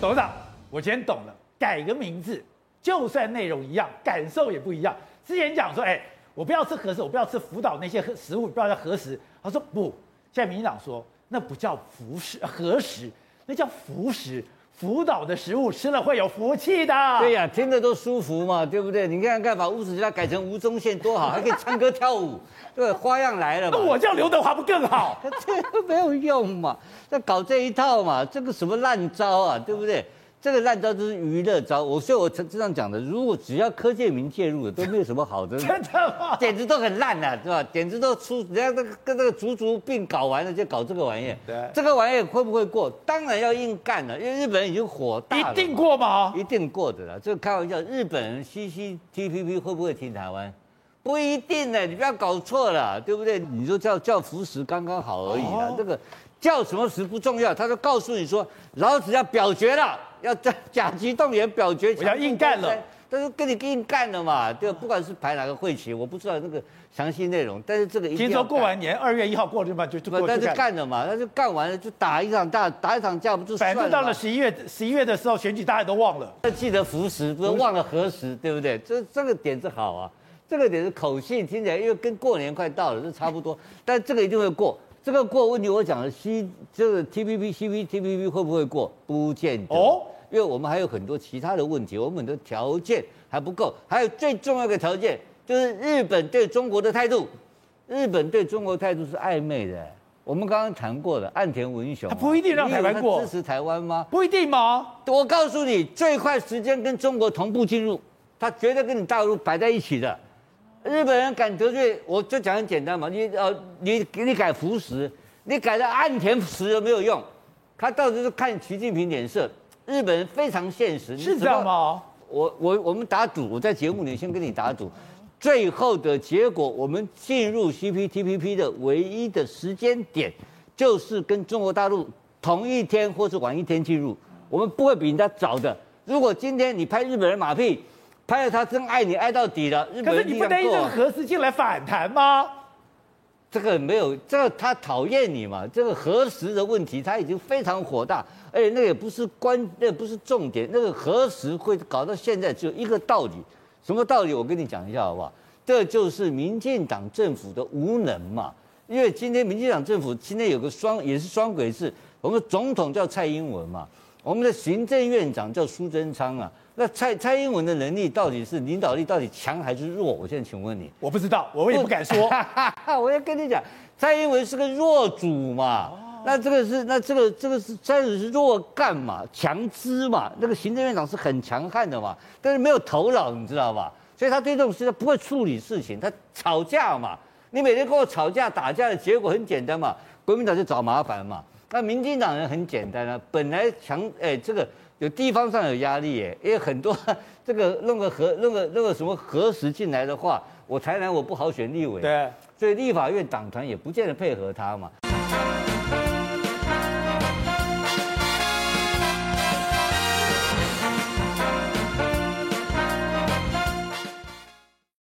董事长，我今天懂了，改个名字，就算内容一样，感受也不一样。之前讲说，哎，我不要吃核食，我不要吃福岛那些食物，不要叫核食。他说不，现在民进党说那不叫福食核食，那叫福食。福岛的食物吃了会有福气的。对呀、啊，听着都舒服嘛，对不对？你看看把吴子嘉改成吴宗宪多好，还可以唱歌跳舞，对，花样来了嘛。那我叫刘德华不更好？这个没有用嘛，那搞这一套嘛，这个什么烂招啊，对不对？这个烂招就是娱乐招，我所以我这样讲的，如果只要柯建明介入的，都没有什么好的，真的吗？简直都很烂的，是吧？简直都出，人家那个跟那个足足病搞完了，就搞这个玩意儿。对，这个玩意儿会不会过？当然要硬干了，因为日本人已经火大了。一定过吗？一定过的了。这个开玩笑，日本人 CCTPP 会不会听台湾？不一定呢，你不要搞错了，对不对？你就叫叫福石刚刚好而已了，哦、这个。叫什么食不重要，他就告诉你说，老子要表决了，要在甲级动员表决，我要硬干了，他说跟你硬干了嘛，对，不管是排哪个会期，我不知道那个详细内容，但是这个一。听说过完年二月一号过了嘛，就就过但是干了嘛，那就干完了就打一场大打一场架不就算了。反正到了十一月十一月的时候选举，大家都忘了。记得福食，不是忘了何时，对不对？这这个点子好啊，这个点子口气听起来，因为跟过年快到了，这差不多，但这个一定会过。这个过问题，我讲的 C 这个 TPP、CPTPP 会不会过？不见得哦，因为我们还有很多其他的问题，我们的条件还不够。还有最重要的条件就是日本对中国的态度，日本对中国态度是暧昧的。我们刚刚谈过的岸田文雄，他不一定让台湾过，支持台湾吗？不一定吗？我告诉你，最快时间跟中国同步进入，他绝对跟你大陆摆在一起的。日本人敢得罪，我就讲很简单嘛，你呃，你给你改福食，你改的岸田食有没有用？他到底是看习近平脸色。日本人非常现实，是这样吗？我我我们打赌，我在节目里先跟你打赌，最后的结果，我们进入 CPTPP 的唯一的时间点，就是跟中国大陆同一天或是晚一天进入，我们不会比人家早的。如果今天你拍日本人马屁。拍了他真爱你爱到底了，日本人、啊、可是你不得用核食进来反弹吗？这个没有，这个他讨厌你嘛。这个核实的问题他已经非常火大，而且那也不是关，那也不是重点。那个核实会搞到现在只有一个道理，什么道理？我跟你讲一下好不好？这就是民进党政府的无能嘛。因为今天民进党政府今天有个双也是双轨制，我们总统叫蔡英文嘛，我们的行政院长叫苏贞昌啊。那蔡蔡英文的能力到底是领导力到底强还是弱？我现在请问你，我不知道，我也不敢说。我要跟你讲，蔡英文是个弱主嘛，那这个是那这个这个是蔡英文是弱干嘛？强枝嘛，那个行政院长是很强悍的嘛，但是没有头脑，你知道吧？所以他对这种事他不会处理事情，他吵架嘛，你每天跟我吵架打架的结果很简单嘛，国民党就找麻烦嘛。那民进党人很简单啊，本来强哎这个。有地方上有压力耶，因为很多 这个弄个核弄个弄个什么核实进来的话，我台南我不好选立委，对，所以立法院党团也不见得配合他嘛。